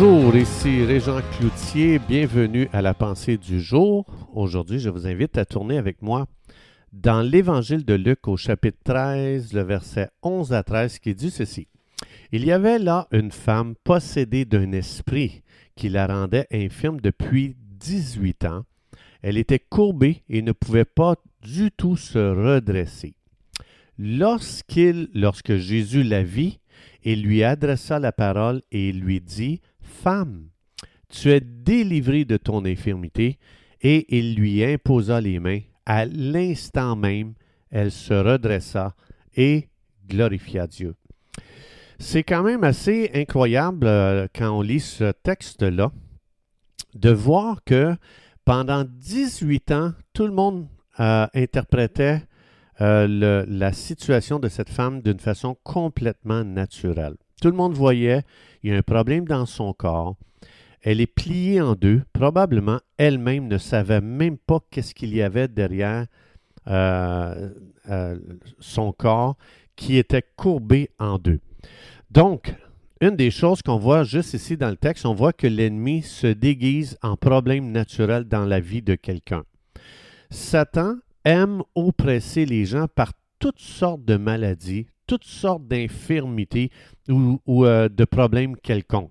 Bonjour, ici Régent Cloutier, bienvenue à la pensée du jour. Aujourd'hui, je vous invite à tourner avec moi dans l'Évangile de Luc au chapitre 13, le verset 11 à 13 qui dit ceci. Il y avait là une femme possédée d'un esprit qui la rendait infirme depuis 18 ans. Elle était courbée et ne pouvait pas du tout se redresser. Lorsqu'il, lorsque Jésus la vit, il lui adressa la parole et lui dit, Femme, tu es délivrée de ton infirmité, et il lui imposa les mains. À l'instant même, elle se redressa et glorifia Dieu. C'est quand même assez incroyable euh, quand on lit ce texte-là de voir que pendant 18 ans, tout le monde euh, interprétait euh, la situation de cette femme d'une façon complètement naturelle. Tout le monde voyait, il y a un problème dans son corps. Elle est pliée en deux. Probablement, elle-même ne savait même pas qu'est-ce qu'il y avait derrière euh, euh, son corps qui était courbé en deux. Donc, une des choses qu'on voit juste ici dans le texte, on voit que l'ennemi se déguise en problème naturel dans la vie de quelqu'un. Satan aime oppresser les gens par toutes sortes de maladies, toutes sortes d'infirmités ou, euh, de problèmes quelconques.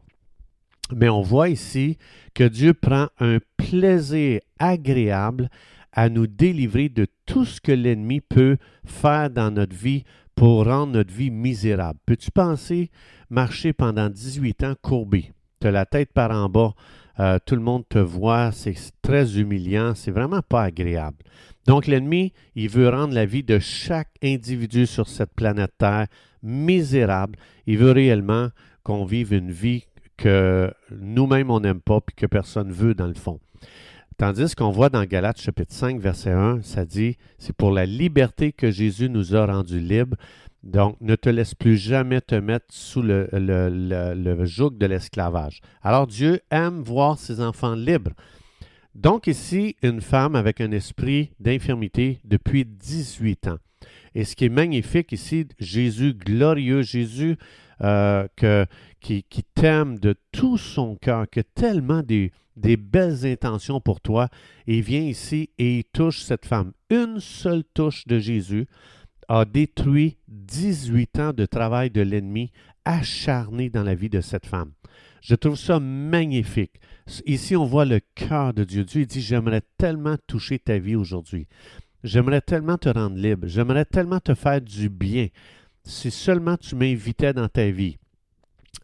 Mais on voit ici que Dieu prend un plaisir agréable à nous délivrer de tout ce que l'ennemi peut faire dans notre vie pour rendre notre vie misérable. Peux-tu penser marcher pendant 18 ans courbé? As la tête par en bas, euh, tout le monde te voit, c'est très humiliant, c'est vraiment pas agréable. Donc l'ennemi, il veut rendre la vie de chaque individu sur cette planète Terre misérable. Il veut réellement qu'on vive une vie que nous-mêmes on n'aime pas puis que personne veut dans le fond. Tandis qu'on voit dans Galates chapitre 5 verset 1, ça dit c'est pour la liberté que Jésus nous a rendus libres. Donc ne te laisse plus jamais te mettre sous le, joug de l'esclavage. Alors Dieu aime voir ses enfants libres. Donc ici, une femme avec un esprit d'infirmité depuis 18 ans. Et ce qui est magnifique ici, Jésus glorieux, Jésus euh, que, qui, qui t'aime de tout son cœur, qui a tellement des, des belles intentions pour toi, et vient ici et il touche cette femme. Une seule touche de Jésus a détruit 18 ans de travail de l'ennemi acharné dans la vie de cette femme. Je trouve ça magnifique. Ici, on voit le cœur de Dieu. Dieu dit, j'aimerais tellement toucher ta vie aujourd'hui. J'aimerais tellement te rendre libre. J'aimerais tellement te faire du bien. Si seulement tu m'invitais dans ta vie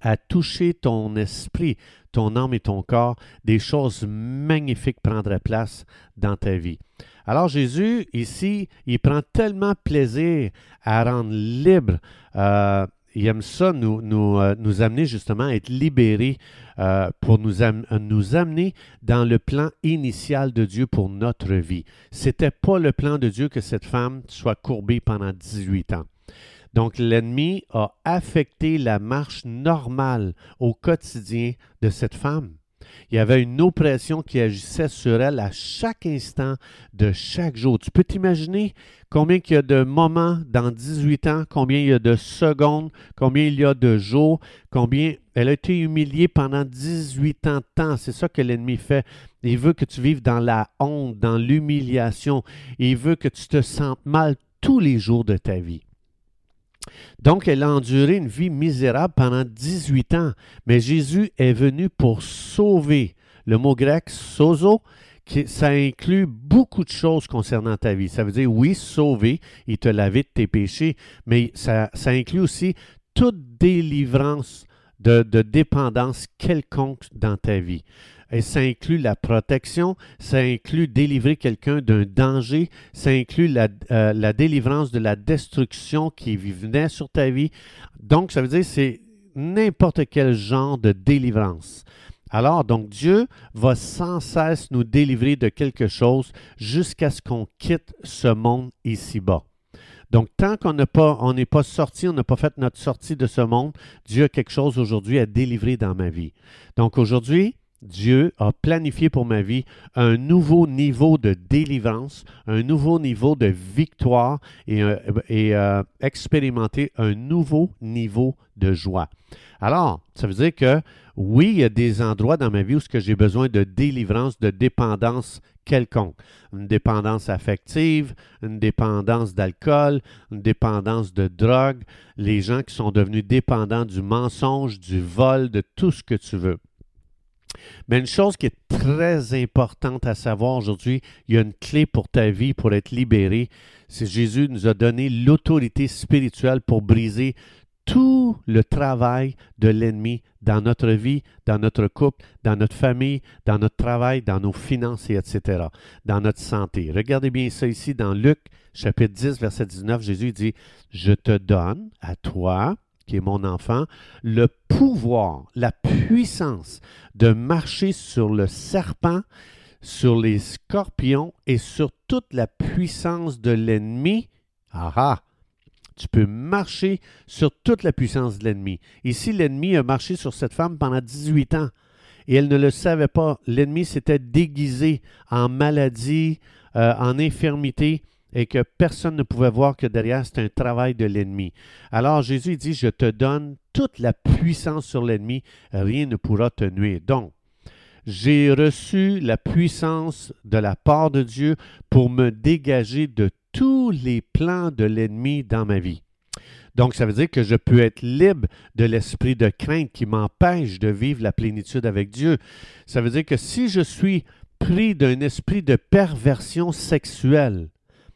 à toucher ton esprit, ton âme et ton corps, des choses magnifiques prendraient place dans ta vie. Alors Jésus, ici, il prend tellement plaisir à rendre libre euh, il aime ça nous, nous, euh, nous, amener justement à être libérés euh, pour nous, nous, amener dans le plan initial de Dieu pour notre vie. Ce n'était pas le plan de Dieu que cette femme soit courbée pendant 18 ans. Donc l'ennemi a affecté la marche normale au quotidien de cette femme. Il y avait une oppression qui agissait sur elle à chaque instant de chaque jour. Tu peux t'imaginer combien il y a de moments dans 18 ans, combien il y a de secondes, combien il y a de jours, combien elle a été humiliée pendant 18 ans de temps. C'est ça que l'ennemi fait. Il veut que tu vives dans la honte, dans l'humiliation. Il veut que tu te sentes mal tous les jours de ta vie. Donc, elle a enduré une vie misérable pendant 18 ans. Mais Jésus est venu pour sauver. Le mot grec sozo, ça inclut beaucoup de choses concernant ta vie. Ça veut dire, oui, sauver, il te laver de tes péchés, mais ça, inclut aussi toute délivrance de dépendance quelconque dans ta vie. Et ça inclut la protection, ça inclut délivrer quelqu'un d'un danger, ça inclut la, euh, délivrance de la destruction qui venait sur ta vie. Donc, ça veut dire c'est n'importe quel genre de délivrance. Alors, donc Dieu va sans cesse nous délivrer de quelque chose jusqu'à ce qu'on quitte ce monde ici-bas. Donc, tant qu'on pas, n'est pas sorti, on n'a pas fait notre sortie de ce monde, Dieu a quelque chose aujourd'hui à délivrer dans ma vie. Donc, aujourd'hui, Dieu a planifié pour ma vie un nouveau niveau de délivrance, un nouveau niveau de victoire et, euh, et euh, expérimenter un nouveau niveau de joie. Alors, ça veut dire que oui, il y a des endroits dans ma vie où j'ai besoin de délivrance, de dépendance quelconque. Une dépendance affective, une dépendance d'alcool, une dépendance de drogue, les gens qui sont devenus dépendants du mensonge, du vol, de tout ce que tu veux. Mais une chose qui est très importante à savoir aujourd'hui, il y a une clé pour ta vie, pour être libéré, c'est Jésus nous a donné l'autorité spirituelle pour briser tout le travail de l'ennemi dans notre vie, dans notre couple, dans notre famille, dans notre travail, dans nos finances, etc., dans notre santé. Regardez bien ça ici dans Luc chapitre 10, verset 19. Jésus dit, Je te donne à toi, qui est mon enfant, le pouvoir, la puissance de marcher sur le serpent, sur les scorpions et sur toute la puissance de l'ennemi. Ah ah! Tu peux marcher sur toute la puissance de l'ennemi. Ici, l'ennemi a marché sur cette femme pendant 18 ans et elle ne le savait pas. L'ennemi s'était déguisé en maladie, euh, en infirmité, et que personne ne pouvait voir que derrière c'était un travail de l'ennemi. Alors Jésus dit, je te donne toute la puissance sur l'ennemi, rien ne pourra te nuire. Donc, j'ai reçu la puissance de la part de Dieu pour me dégager de tous les plans de l'ennemi dans ma vie. Donc, ça veut dire que je peux être libre de l'esprit de crainte qui m'empêche de vivre la plénitude avec Dieu. Ça veut dire que si je suis pris d'un esprit de perversion sexuelle,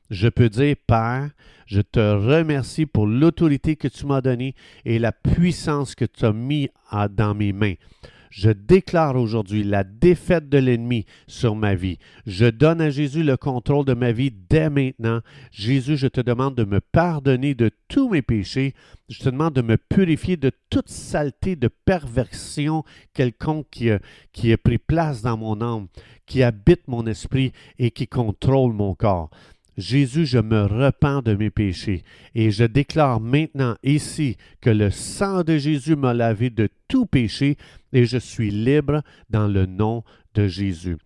je peux dire, Père, je te remercie pour l'autorité que tu m'as donnée et la puissance que tu as mis dans mes mains. Je déclare aujourd'hui la défaite de l'ennemi sur ma vie. Je donne à Jésus le contrôle de ma vie dès maintenant. Jésus, je te demande de me pardonner de tous mes péchés. Je te demande de me purifier de toute saleté, de perversion quelconque qui a, qui a pris place dans mon âme, qui habite mon esprit et qui contrôle mon corps. Jésus, je me repens de mes péchés et je déclare maintenant ici que le sang de Jésus m'a lavé de tout péché et je suis libre dans le nom de Jésus.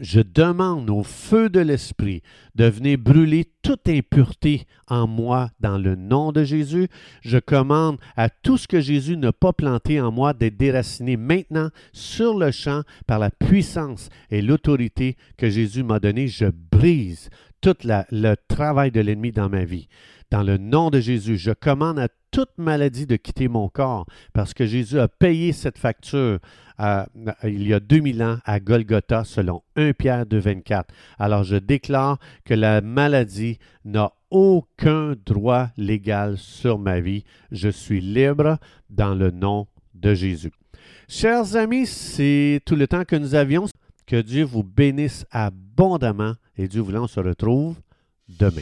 Je demande au feu de l'Esprit de venir brûler toute impureté en moi dans le nom de Jésus. Je commande à tout ce que Jésus n'a pas planté en moi d'être déraciné maintenant sur le champ par la puissance et l'autorité que Jésus m'a donnée. Je brise tout le travail de l'ennemi dans ma vie. Dans le nom de Jésus, je commande à toute maladie de quitter mon corps parce que Jésus a payé cette facture il y a 2000 ans à Golgotha selon 1 Pierre 2, 24. Alors je déclare que la maladie n'a aucun droit légal sur ma vie. Je suis libre dans le nom de Jésus. Chers amis, c'est tout le temps que nous avions. Que Dieu vous bénisse abondamment et Dieu voulant, on se retrouve demain.